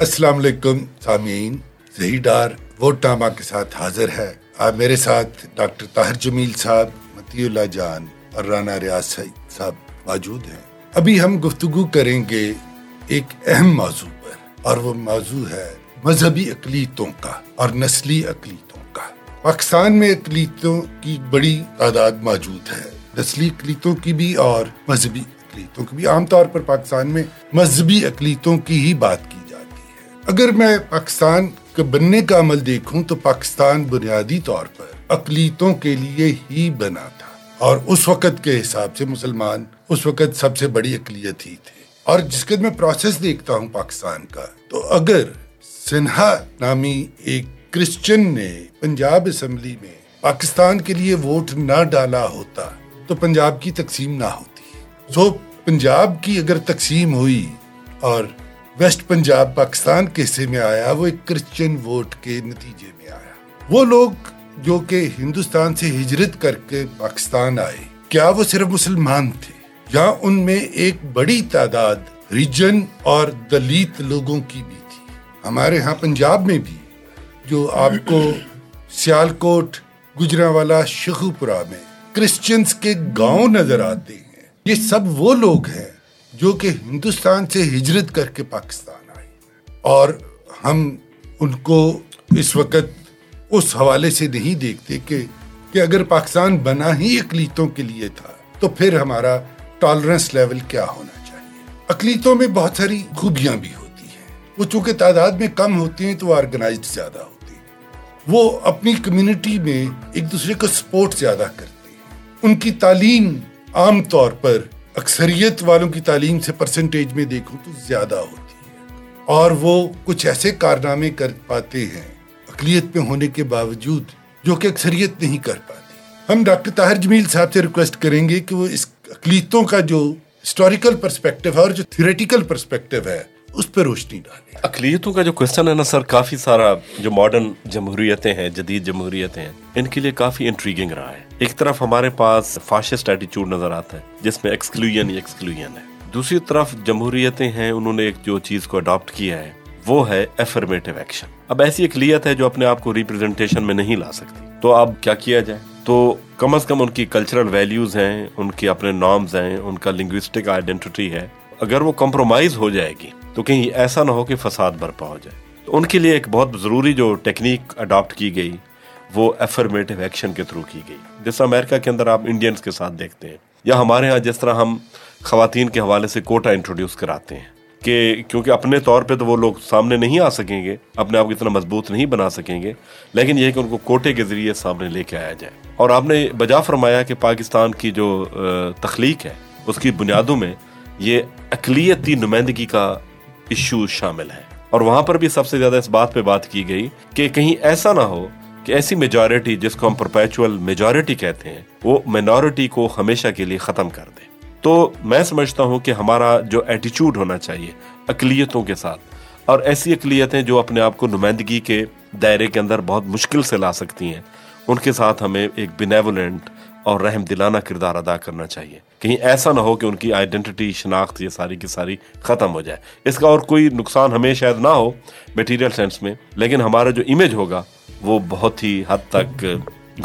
السلام علیکم، سامعین صحیح ڈار ووٹ نامہ کے ساتھ حاضر ہے۔ آپ میرے ساتھ ڈاکٹر طاہر جمیل صاحب متی اللہ جان اور رانا ریاض صاحب موجود ہیں۔ ابھی ہم گفتگو کریں گے ایک اہم موضوع پر، اور وہ موضوع ہے مذہبی اقلیتوں کا اور نسلی اقلیتوں کا۔ پاکستان میں اقلیتوں کی بڑی تعداد موجود ہے۔ نسلی اقلیتوں کی بھی اور مذہبی اقلیتوں کی بھی۔ عام طور پر پاکستان میں مذہبی اقلیتوں کی ہی بات کی اگر میں پاکستان کے بننے کا عمل دیکھوں تو پاکستان بنیادی طور پر اقلیتوں کے لیے ہی بنا تھا۔ اور اس وقت کے حساب سے مسلمان اس وقت سب سے بڑی اقلیت ہی تھے۔ اور جس کے میں پروسیس دیکھتا ہوں پاکستان کا، تو اگر سنہا نامی ایک کرسچن نے پنجاب اسمبلی میں پاکستان کے لیے ووٹ نہ ڈالا ہوتا، تو پنجاب کی تقسیم نہ ہوتی۔ سو پنجاب کی اگر تقسیم ہوئی اور ویسٹ پنجاب پاکستان کے حصے میں آیا، وہ ایک کرسچن ووٹ کے نتیجے میں آیا۔ وہ لوگ جو کہ ہندوستان سے ہجرت کر کے پاکستان آئے، کیا وہ صرف مسلمان تھے یا ان میں ایک بڑی تعداد ریجن اور دلیت لوگوں کی بھی تھی؟ ہمارے ہاں پنجاب میں بھی، جو آپ کو سیال کوٹ گجرا والا شخوپورہ میں کرسچنس کے گاؤں نظر آتے ہیں۔ یہ سب وہ لوگ ہیں جو کہ ہندوستان سے ہجرت کر کے پاکستان آئے اور ہم ان کو اس وقت اس حوالے سے نہیں دیکھتے کہ کہ اگر پاکستان بنا ہی اقلیتوں کے لیے تھا تو پھر ہمارا ٹالرنس لیول کیا ہونا چاہیے۔ اقلیتوں میں بہت ساری خوبیاں بھی ہوتی ہیں۔ وہ چونکہ تعداد میں کم ہوتی ہیں تو وہ آرگنائزڈ زیادہ ہوتی ہیں۔ وہ اپنی کمیونٹی میں ایک دوسرے کو سپورٹ زیادہ کرتے ہیں۔ ان کی تعلیم عام طور پر اکثریت والوں کی تعلیم سے پرسنٹیج میں دیکھوں تو زیادہ ہوتی ہے۔ اور وہ کچھ ایسے کارنامے کر پاتے ہیں اقلیت میں ہونے کے باوجود جو کہ اکثریت نہیں کر پاتی ہم ڈاکٹر طاہر جمیل صاحب سے ریکویسٹ کریں گے کہ وہ اس اقلیتوں کا جو ہسٹوریکل پرسپیکٹو ہے اور جو تھیوریٹیکل پرسپیکٹو ہے اس پہ روشنی ڈالیں۔ اقلیتوں کا جو کوشچن ہے نا سر، کافی سارا جو ماڈرن جمہوریتیں ہیں، جدید جمہوریتیں ہیں، ان کے لیے کافی انٹریگنگ رہا ہے۔ ایک طرف ہمارے پاس فاشسٹ ایٹیچیوڈ نظر آتا ہے، جس میں ایکسکلوژن ایکسکلوژن ہے۔ دوسری طرف جمہوریتیں ہیں، انہوں نے ایک جو چیز کو اڈاپٹ کیا ہے، وہ ہے افرمیٹو ایکشن اب ایسی اقلیت ہے جو اپنے آپ کو ریپرزینٹیشن میں نہیں لا سکتی۔ تو اب کیا کیا جائے؟ تو کم از کم ان کی کلچرل ویلیوز ہیں، ان کے اپنے نارمز ہیں، ان کا لنگوسٹک آئیڈینٹی ہے۔ اگر وہ کمپرومائز ہو جائے گی، تو کہیں ایسا نہ ہو کہ فساد برپا ہو جائے۔ تو ان کے لیے ایک بہت ضروری جو ٹیکنیک اڈاپٹ کی گئی وہ افرمیٹو ایکشن کے تھرو کی گئی۔ جس امریکہ کے اندر آپ انڈینس کے ساتھ دیکھتے ہیں یا ہمارے ہاں جس طرح ہم خواتین کے حوالے سے کوٹا انٹروڈیوس کراتے ہیں کہ کیونکہ اپنے طور پہ تو وہ لوگ سامنے نہیں آ سکیں گے، اپنے آپ کو اتنا مضبوط نہیں بنا سکیں گے، لیکن یہ کہ ان کو کوٹے کے ذریعے سامنے لے کے آیا جائے۔ اور آپ نے بجا فرمایا کہ پاکستان کی جو تخلیق ہے، اس کی بنیادوں میں یہ اقلیتی نمائندگی کا ایشو شامل ہے۔ اور وہاں پر بھی سب سے زیادہ اس بات پہ بات کی گئی کہ کہیں ایسا نہ ہو کہ ایسی میجورٹی جس کو ہم پرپیچول میجورٹی کہتے ہیں، وہ مینورٹی کو ہمیشہ کے لیے ختم کر دے۔ تو میں سمجھتا ہوں کہ ہمارا جو ایٹیچیوڈ ہونا چاہیے، اقلیتوں کے ساتھ، اور ایسی اقلیتیں جو اپنے آپ کو نمائندگی کے دائرے کے اندر بہت مشکل سے لا سکتی ہیں، ان کے ساتھ ہمیں ایک بینیولنٹ اور رحم دلانہ کردار ادا کرنا چاہیے۔ کہیں ایسا نہ ہو کہ ان کی آئیڈینٹی شناخت، یہ ساری کی ساری ختم ہو جائے۔ اس کا اور کوئی نقصان ہمیں شاید نہ ہو میٹیریل سینس میں، لیکن ہمارا جو امیج ہوگا وہ بہت ہی حد تک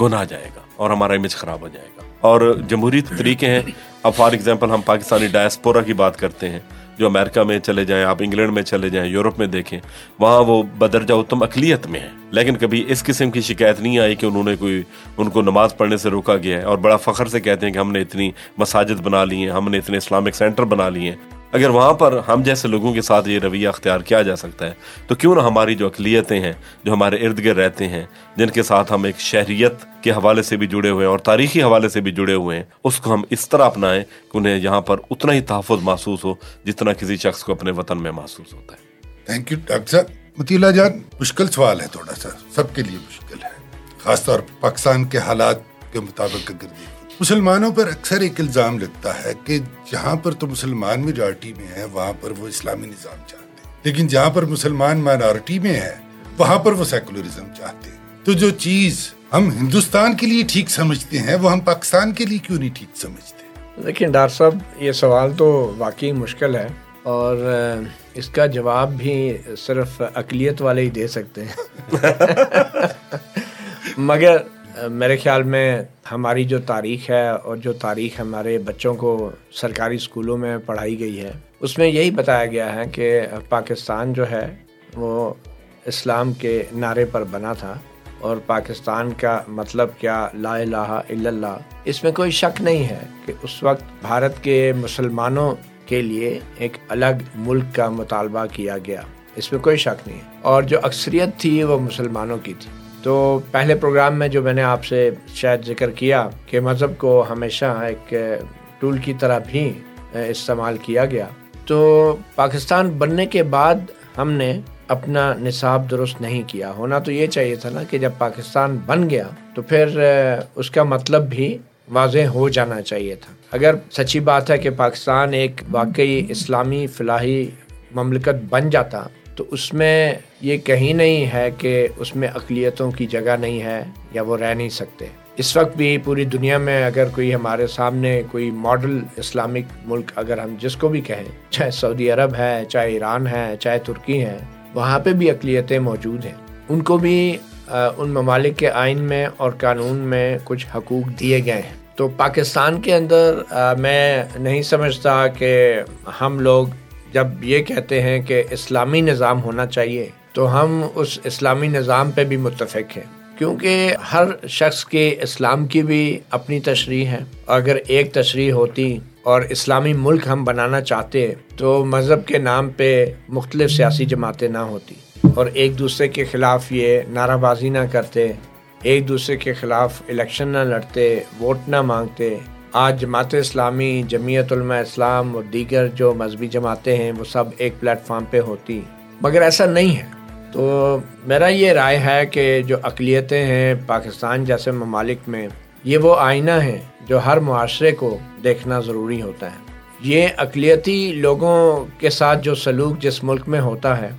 گناہ جائے گا اور ہمارا امیج خراب ہو جائے گا۔ اور جمہوری طریقے ہیں۔ اب فار ایگزامپل ہم پاکستانی ڈائسپورا کی بات کرتے ہیں۔ جو امریکہ میں چلے جائیں، آپ انگلینڈ میں چلے جائیں، یورپ میں دیکھیں، وہاں وہ بدرجہ اتم اقلیت میں ہے لیکن کبھی اس قسم کی شکایت نہیں آئی کہ انہوں نے کوئی، ان کو نماز پڑھنے سے روکا گیا ہے۔ اور بڑا فخر سے کہتے ہیں کہ ہم نے اتنی مساجد بنا لی ہیں، ہم نے اتنے اسلامک سینٹر بنا لیے ہیں۔ اگر وہاں پر ہم جیسے لوگوں کے ساتھ یہ رویہ اختیار کیا جا سکتا ہے، تو کیوں نہ ہماری جو اقلیتیں ہیں، جو ہمارے ارد گرد رہتے ہیں، جن کے ساتھ ہم ایک شہریت کے حوالے سے بھی جڑے ہوئے ہیں اور تاریخی حوالے سے بھی جڑے ہوئے ہیں، اس کو ہم اس طرح اپنائیں کہ انہیں یہاں پر اتنا ہی تحفظ محسوس ہو جتنا کسی شخص کو اپنے وطن میں محسوس ہوتا ہے۔ تھینک یو ڈاکٹر صاحب مطیلا جان، مشکل سوال ہے تھوڑا سا، سب کے لیے مشکل ہے، خاص طور پر پاکستان کے حالات کے مطابق اگر دیکھیں۔ مسلمانوں پر اکثر ایک الزام لگتا ہے کہ جہاں پر تو مسلمان میجورٹی میں ہے وہاں پر وہ اسلامی نظام چاہتے ہیں۔ لیکن جہاں پر مسلمان مائنورٹی میں ہے وہاں پر وہ سیکولرزم چاہتے ہیں۔ تو جو چیز ہم ہندوستان کے لیے ٹھیک سمجھتے ہیں، وہ ہم پاکستان کے لیے کیوں نہیں ٹھیک سمجھتے؟ دیکھیں ڈاکٹر صاحب، یہ سوال تو واقعی مشکل ہے اور اس کا جواب بھی صرف اقلیت والے ہی دے سکتے ہیں۔ مگر میرے خیال میں ہماری جو تاریخ ہے اور جو تاریخ ہمارے بچوں کو سرکاری اسکولوں میں پڑھائی گئی ہے، اس میں یہی بتایا گیا ہے کہ پاکستان جو ہے، وہ اسلام کے نعرے پر بنا تھا اور پاکستان کا مطلب کیا لا الہ الا اللہ، اس میں کوئی شک نہیں ہے کہ اس وقت بھارت کے مسلمانوں کے لیے ایک الگ ملک کا مطالبہ کیا گیا۔ اس میں کوئی شک نہیں ہے۔ اور جو اکثریت تھی، وہ مسلمانوں کی تھی۔ تو پہلے پروگرام میں جو میں نے آپ سے شاید ذکر کیا کہ مذہب کو ہمیشہ ایک ٹول کی طرح بھی استعمال کیا گیا۔ تو پاکستان بننے کے بعد ہم نے اپنا نصاب درست نہیں کیا۔ ہونا تو یہ چاہیے تھا نا کہ جب پاکستان بن گیا تو پھر اس کا مطلب بھی واضح ہو جانا چاہیے تھا۔ اگر سچی بات ہے کہ پاکستان ایک واقعی اسلامی فلاحی مملکت بن جاتا تو اس میں یہ کہیں نہیں ہے کہ اس میں اقلیتوں کی جگہ نہیں ہے یا وہ رہ نہیں سکتے۔ اس وقت بھی پوری دنیا میں اگر کوئی ہمارے سامنے کوئی ماڈل اسلامک ملک اگر ہم جس کو بھی کہیں، چاہے سعودی عرب ہے، چاہے ایران ہے، چاہے ترکی ہے وہاں پہ بھی اقلیتیں موجود ہیں۔ ان کو بھی ان ممالک کے آئین میں اور قانون میں کچھ حقوق دیے گئے ہیں۔ تو پاکستان کے اندر میں نہیں سمجھتا کہ ہم لوگ جب یہ کہتے ہیں کہ اسلامی نظام ہونا چاہیے، تو ہم اس اسلامی نظام پہ بھی متفق ہیں۔ کیونکہ ہر شخص کے اسلام کی بھی اپنی تشریح ہے۔ اگر ایک تشریح ہوتی اور اسلامی ملک ہم بنانا چاہتے، تو مذہب کے نام پہ مختلف سیاسی جماعتیں نہ ہوتی۔ اور ایک دوسرے کے خلاف یہ نعرہ بازی نہ کرتے، ایک دوسرے کے خلاف الیکشن نہ لڑتے، ووٹ نہ مانگتے۔ آج جماعت اسلامی، جمعیت علماء اسلام اور دیگر جو مذہبی جماعتیں ہیں، وہ سب ایک پلیٹ فارم پہ ہوتی مگر ایسا نہیں ہے۔ تو میرا یہ رائے ہے کہ جو اقلیتیں ہیں پاکستان جیسے ممالک میں، یہ وہ آئینہ ہیں جو ہر معاشرے کو دیکھنا ضروری ہوتا ہے۔ یہ اقلیتی لوگوں کے ساتھ جو سلوک جس ملک میں ہوتا ہے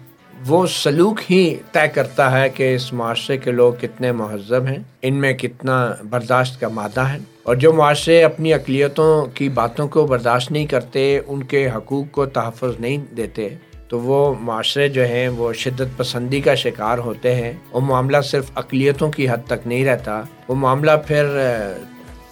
وہ سلوک ہی طے کرتا ہے کہ اس معاشرے کے لوگ کتنے مہذب ہیں، ان میں کتنا برداشت کا مادہ ہے۔ اور جو معاشرے اپنی اقلیتوں کی باتوں کو برداشت نہیں کرتے، ان کے حقوق کو تحفظ نہیں دیتے، تو وہ معاشرے جو ہیں، وہ شدت پسندی کا شکار ہوتے ہیں۔ وہ معاملہ صرف اقلیتوں کی حد تک نہیں رہتا، وہ معاملہ پھر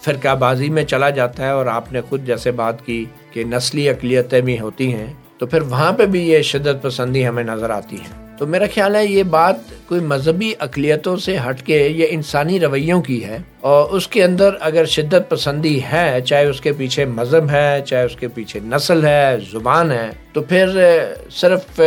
فرقہ بازی میں چلا جاتا ہے۔ اور آپ نے خود جیسے بات کی کہ نسلی اقلیتیں بھی ہوتی ہیں۔ تو پھر وہاں پہ بھی یہ شدت پسندی ہمیں نظر آتی ہے۔ تو میرا خیال ہے یہ بات کوئی مذہبی اقلیتوں سے ہٹ کے یہ انسانی رویوں کی ہے اور اس کے اندر اگر شدت پسندی ہے، چاہے اس کے پیچھے مذہب ہے، چاہے اس کے پیچھے نسل ہے، زبان ہے، تو پھر صرف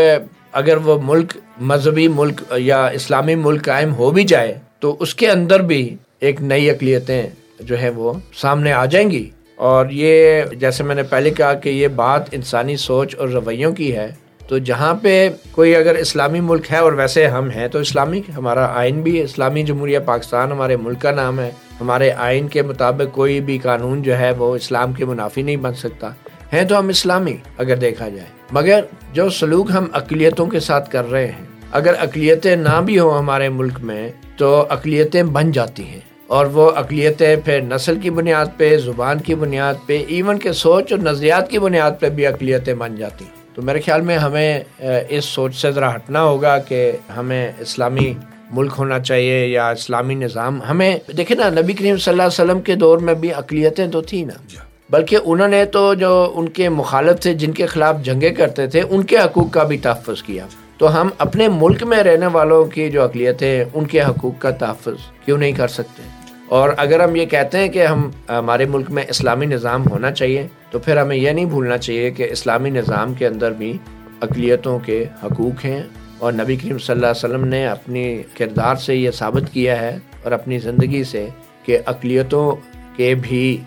اگر وہ ملک مذہبی ملک یا اسلامی ملک قائم ہو بھی جائے تو اس کے اندر بھی ایک نئی اقلیتیں جو ہے وہ سامنے آ جائیں گی۔ اور یہ جیسے میں نے پہلے کہا کہ یہ بات انسانی سوچ اور رویوں کی ہے، تو جہاں پہ کوئی اگر اسلامی ملک ہے اور ویسے ہم ہیں، تو اسلامی ہمارا آئین بھی اسلامی جمہوریہ پاکستان ہمارے ملک کا نام ہے۔ ہمارے آئین کے مطابق کوئی بھی قانون جو ہے، وہ اسلام کے منافی نہیں بن سکتا۔ ہیں تو ہم اسلامی، اگر دیکھا جائے۔ مگر جو سلوک ہم اقلیتوں کے ساتھ کر رہے ہیں، اگر اقلیتیں نہ بھی ہوں ہمارے ملک میں، تو اقلیتیں بن جاتی ہیں۔ اور وہ اقلیتیں پھر نسل کی بنیاد پہ زبان کی بنیاد پہ ایون کے سوچ اور نظریات کی بنیاد پہ بھی اقلیتیں بن جاتی۔ تو میرے خیال میں ہمیں اس سوچ سے ذرا ہٹنا ہوگا کہ ہمیں اسلامی ملک ہونا چاہیے یا اسلامی نظام۔ ہمیں دیکھیں نا نبی کریم صلی اللہ علیہ وسلم کے دور میں بھی اقلیتیں تو تھیں نا۔ جی۔ بلکہ انہوں نے تو جو ان کے مخالف تھے جن کے خلاف جنگیں کرتے تھے ان کے حقوق کا بھی تحفظ کیا۔ تو ہم اپنے ملک میں رہنے والوں کی جو اقلیتیں ان کے حقوق کا تحفظ کیوں نہیں کر سکتے؟ اور اگر ہم یہ کہتے ہیں کہ ہم، ہمارے ملک میں اسلامی نظام ہونا چاہیے، تو پھر ہمیں یہ نہیں بھولنا چاہیے کہ اسلامی نظام کے اندر بھی اقلیتوں کے حقوق ہیں۔ اور نبی کریم صلی اللہ علیہ وسلم نے اپنی کردار سے یہ ثابت کیا ہے اور اپنی زندگی سے کہ اقلیتوں کے بھی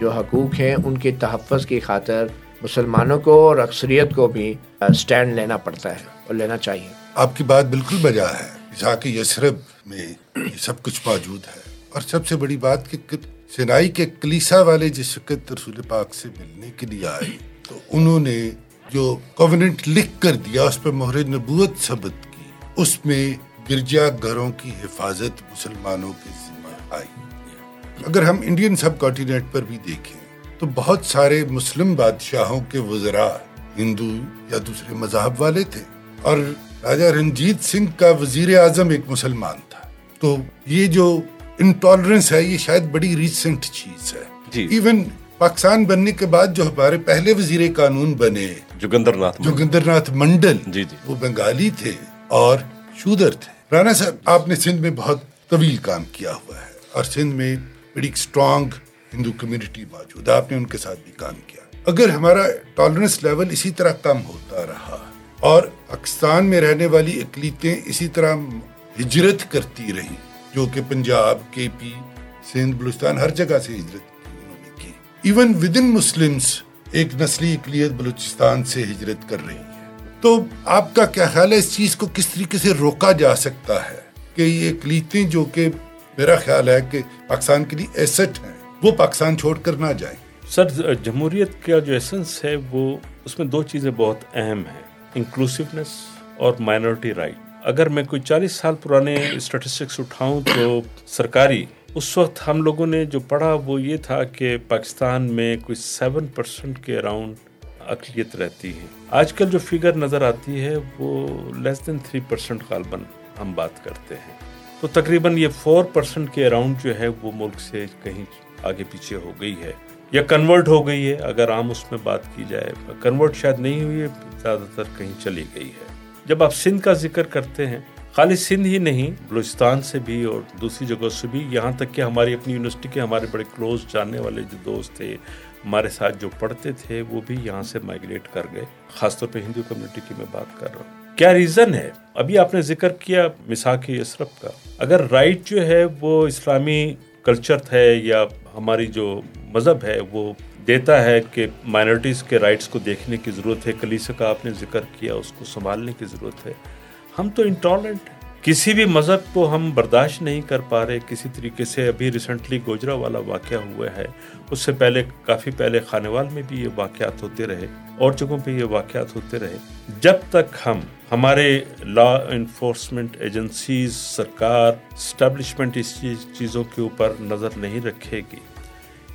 جو حقوق ہیں، ان کے تحفظ کی خاطر مسلمانوں کو اور اکثریت کو بھی سٹینڈ لینا پڑتا ہے۔ اور لینا چاہیے۔ آپ کی بات بالکل بجا ہے۔ یسرب میں سب کچھ موجود ہے۔ اور سب سے بڑی بات کہ سنائی کے کلیسا والے جس وقت رسول پاک سے ملنے کے لیے آئے، تو انہوں نے جو کووننٹ لکھ کر دیا، اس پہ مہر نبوت ثبت کی۔ اس میں گرجا گھروں کی حفاظت مسلمانوں کے ذمہ آئی۔ اگر ہم انڈین سب کانٹیننٹ پر بھی دیکھیں، تو بہت سارے مسلم بادشاہوں کے وزراء ہندو یا دوسرے مذہب والے تھے۔ اور راجا رنجیت سنگھ کا وزیر اعظم ایک مسلمان تھا۔ تو یہ جو انٹالرنس ہے یہ شاید بڑی ریسنٹ چیز ہے۔ جی۔ ایون پاکستان بننے کے بعد جو ہمارے پہلے وزیر قانون بنے جوگندر ناتھ جوگندر ناتھ منڈل جی جی۔ وہ بنگالی تھے اور شودر تھے۔ رانا صاحب آپ نے سندھ میں بہت طویل کام کیا ہوا ہے اور سندھ میں بڑی اسٹرانگ ہندو کمیونٹی موجود ہے۔ آپ نے ان کے ساتھ بھی کام کیا۔ اگر ہمارا ٹالرنس لیول اسی طرح کم ہوتا رہا اور پاکستان میں رہنے والی اقلیتیں اسی طرح ہجرت کرتی رہیں، جو کہ پنجاب، کے پی، سندھ، بلوچستان، ہر جگہ سے ہجرت کی۔ ایون ود ان مسلمس ایک نسلی اقلیت بلوچستان سے ہجرت کر رہی ہے۔ تو آپ کا کیا خیال ہے، اس چیز کو کس طریقے سے روکا جا سکتا ہے کہ یہ اقلیتیں جو کہ میرا خیال ہے کہ پاکستان کے لیے ایسٹ ہیں، وہ پاکستان چھوڑ کر نہ جائیں؟ سر، جمہوریت کا جو ایسنس ہے، وہ اس میں دو چیزیں بہت اہم ہیں۔ انکلوسیونیس اور مائنورٹی رائٹ اگر میں کوئی چالیس سال پرانے اسٹیٹسٹکس اٹھاؤں تو سرکاری، اس وقت ہم لوگوں نے جو پڑھا وہ یہ تھا کہ پاکستان میں کوئی سیون پرسنٹ کے اراؤنڈ اقلیت رہتی ہے۔ آج کل جو فگر نظر آتی ہے وہ لیس دین تھری پرسنٹ غالباً ہم بات کرتے ہیں۔ تو تقریباً یہ فور پرسنٹ کے اراؤنڈ جو ہے وہ ملک سے کہیں آگے پیچھے ہو گئی ہے۔ یا کنورٹ ہو گئی ہے، اگر عام اس میں بات کی جائے کنورٹ شاید نہیں ہوئی ہے زیادہ تر کہیں چلی گئی ہے۔ جب آپ سندھ کا ذکر کرتے ہیں خالی سندھ ہی نہیں، بلوچستان سے بھی اور دوسری جگہوں سے بھی، یہاں تک کہ ہماری اپنی یونیورسٹی کے ہمارے بڑے کلوز جاننے والے جو دوست تھے، ہمارے ساتھ جو پڑھتے تھے، وہ بھی یہاں سے مائگریٹ کر گئے۔ خاص طور پہ ہندو کمیونٹی کی میں بات کر رہا ہوں۔ کیا ریزن ہے؟ ابھی آپ نے ذکر کیا مساک اشرف کا۔ اگر رائٹ جو ہے، وہ اسلامی کلچر ہے یا ہماری جو مذہب ہے وہ دیتا ہے کہ مائنورٹیز کے رائٹس کو دیکھنے کی ضرورت ہے، کلیسا کا آپ نے ذکر کیا، اس کو سنبھالنے کی ضرورت ہے۔ ہم تو انٹالرنٹ کسی بھی مذہب کو ہم برداشت نہیں کر پا رہے، کسی طریقے سے ابھی ریسنٹلی گوجرا والا واقعہ ہوا ہے۔ اس سے پہلے، کافی پہلے خانوال میں بھی یہ واقعات ہوتے رہے، اور جگہوں پہ یہ واقعات ہوتے رہے۔ جب تک ہم ہمارے لا انفورسمنٹ ایجنسیز سرکار اسٹیبلشمنٹ اس چیزوں کے اوپر نظر نہیں رکھے گی۔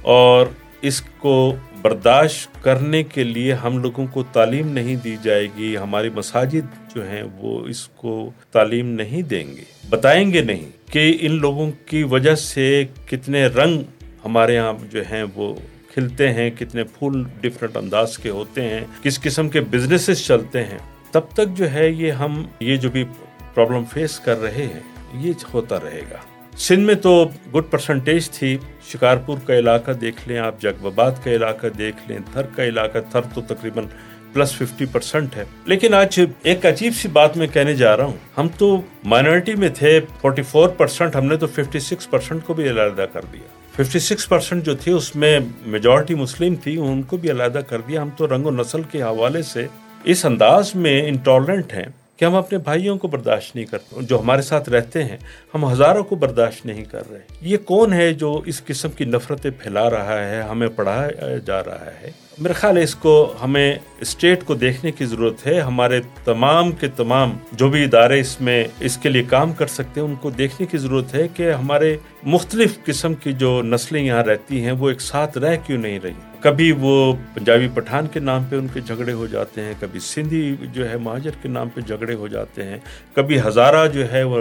اور اس کو برداشت کرنے کے لیے ہم لوگوں کو تعلیم نہیں دی جائے گی۔ ہماری مساجد جو ہیں وہ اس کو تعلیم نہیں دیں گے۔ بتائیں گے نہیں کہ ان لوگوں کی وجہ سے کتنے رنگ ہمارے یہاں جو ہیں وہ کھلتے ہیں، کتنے پھول ڈفرینٹ انداز کے ہوتے ہیں، کس قسم کے بزنسز چلتے ہیں۔ تب تک جو ہے یہ ہم، یہ جو بھی پرابلم فیس کر رہے ہیں، یہ ہوتا رہے گا۔ سندھ میں تو گڈ پرسنٹیج تھی۔ شکارپور کا علاقہ دیکھ لیں آپ جگ آباد کا علاقہ دیکھ لیں، تھر کا علاقہ، تھر تو تقریباً پلس ففٹی پرسنٹ ہے۔ لیکن آج ایک عجیب سی بات میں کہنے جا رہا ہوں۔ ہم تو مائنورٹی میں تھے فورٹی فور پرسنٹ ہم نے تو ففٹی سکس پرسنٹ کو بھی علیحدہ کر دیا۔ ففٹی سکس پرسنٹ جو تھی، اس میں میجورٹی مسلم تھی، ان کو بھی علیحدہ کر دیا۔ ہم تو رنگ و نسل کے حوالے سے اس انداز میں انٹالرنٹ ہیں کہ ہم اپنے بھائیوں کو برداشت نہیں کرتے جو ہمارے ساتھ رہتے ہیں، ہم ہزاروں کو برداشت نہیں کر رہے۔ یہ کون ہے جو اس قسم کی نفرتیں پھیلا رہا ہے، ہمیں پڑھایا جا رہا ہے؟ میرا خیال ہے اس کو ہمیں اسٹیٹ کو دیکھنے کی ضرورت ہے۔ ہمارے تمام کے تمام جو بھی ادارے اس میں اس کے لیے کام کر سکتے ہیں، ان کو دیکھنے کی ضرورت ہے کہ ہمارے مختلف قسم کی جو نسلیں یہاں رہتی ہیں، وہ ایک ساتھ رہ کیوں نہیں رہی؟ کبھی وہ پنجابی پٹھان کے نام پہ ان کے جھگڑے ہو جاتے ہیں، کبھی سندھی جو ہے مہاجر کے نام پہ جھگڑے ہو جاتے ہیں، کبھی ہزارہ جو ہے وہ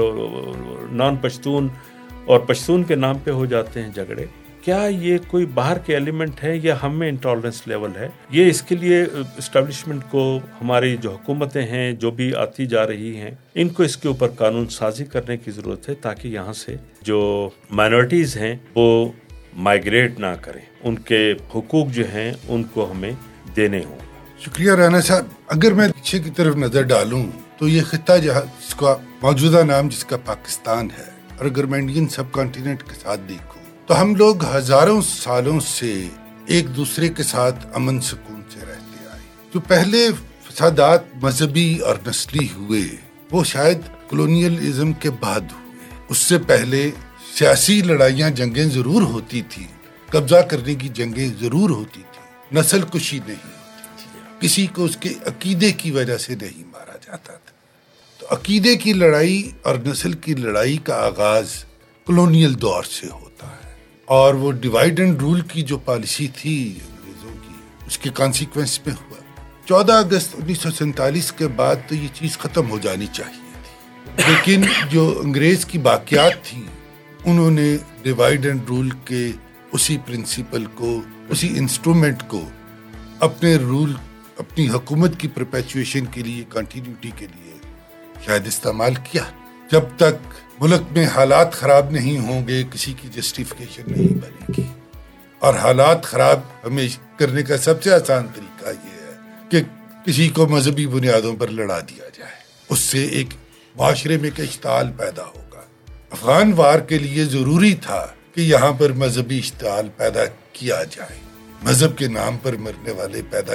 نان پشتون اور پشتون کے نام پہ ہو جاتے ہیں جھگڑے۔ کیا یہ کوئی باہر کے ایلیمنٹ ہے یا ہم میں انٹالرنس لیول ہے؟ یہ اس کے لیے اسٹیبلشمنٹ کو ہماری جو حکومتیں ہیں، جو بھی آتی جا رہی ہیں، ان کو اس کے اوپر قانون سازی کرنے کی ضرورت ہے تاکہ یہاں سے جو مائنورٹیز ہیں وہ مائگریٹ نہ کریں۔ ان کے حقوق جو ہیں، ان کو ہمیں دینے ہوں۔ شکریہ رانا صاحب۔ اگر میں پیچھے کی طرف نظر ڈالوں، تو یہ خطہ جس کا موجودہ نام، جس کا پاکستان ہے، اور اگر میں انڈین سب کانٹیننٹ کے ساتھ دیکھوں، تو ہم لوگ ہزاروں سالوں سے ایک دوسرے کے ساتھ امن سکون سے رہتے آئے۔ جو پہلے فسادات مذہبی اور نسلی ہوئے، وہ شاید کلونیلزم کے بعد ہوئے۔ اس سے پہلے سیاسی لڑائیاں جنگیں ضرور ہوتی تھی قبضہ کرنے کی جنگیں ضرور ہوتی تھی نسل کشی نہیں کسی کو اس کے عقیدے کی وجہ سے نہیں مارا جاتا تھا۔ تو عقیدے کی لڑائی اور نسل کی لڑائی کا آغاز کلونیل دور سے ہوتا ہے۔ اور وہ ڈیوائڈ اینڈ رول کی جو پالیسی تھی انگریزوں کی، اس کے کانسیکوینس میں ہوا۔ چودہ اگست انیس سو سینتالیس کے بعد تو یہ چیز ختم ہو جانی چاہیے تھی۔ لیکن جو انگریز کی باقیات تھیں انہوں نے ڈیوائڈ اینڈ رول کے اسی پرنسپل کو، اسی انسٹرومنٹ کو اپنے رول اپنی حکومت کی پرپیچویشن کے لیے کنٹینیوٹی کے لیے شاید استعمال کیا۔ جب تک ملک میں حالات خراب نہیں ہوں گے، کسی کی جسٹیفکیشن نہیں بنے گی۔ اور حالات خراب ہمیں کرنے کا سب سے آسان طریقہ یہ ہے کہ کسی کو مذہبی بنیادوں پر لڑا دیا جائے۔ اس سے ایک معاشرے میں ایک اشتعال پیدا ہوگا افغان وار کے لیے ضروری تھا کہ یہاں پر مذہبی اشتعال پیدا کیا جائے۔ مذہب کے نام پر مرنے والے پیدا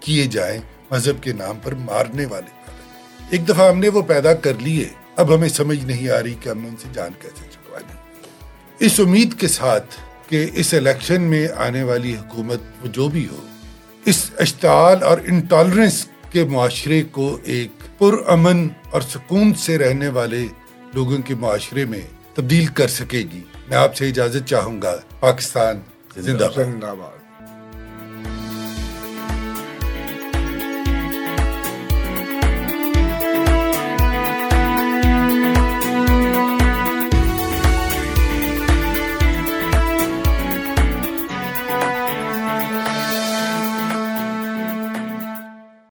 کیے جائیں، مذہب کے نام پر مارنے والے پیدا۔ ایک دفعہ ہم نے وہ پیدا کر لیے۔ اب ہمیں سمجھ نہیں آ رہی کہ ہم نے ان سے جان کیسے چھڑوانی اس امید کے ساتھ کہ اس الیکشن میں آنے والی حکومت وہ جو بھی ہو، اس اشتعال اور انٹالرنس کے معاشرے کو ایک پر امن اور سکون سے رہنے والے لوگوں کے معاشرے میں تبدیل کر سکے گی۔ میں آپ سے اجازت چاہوں گا، پاکستان زندہ باد۔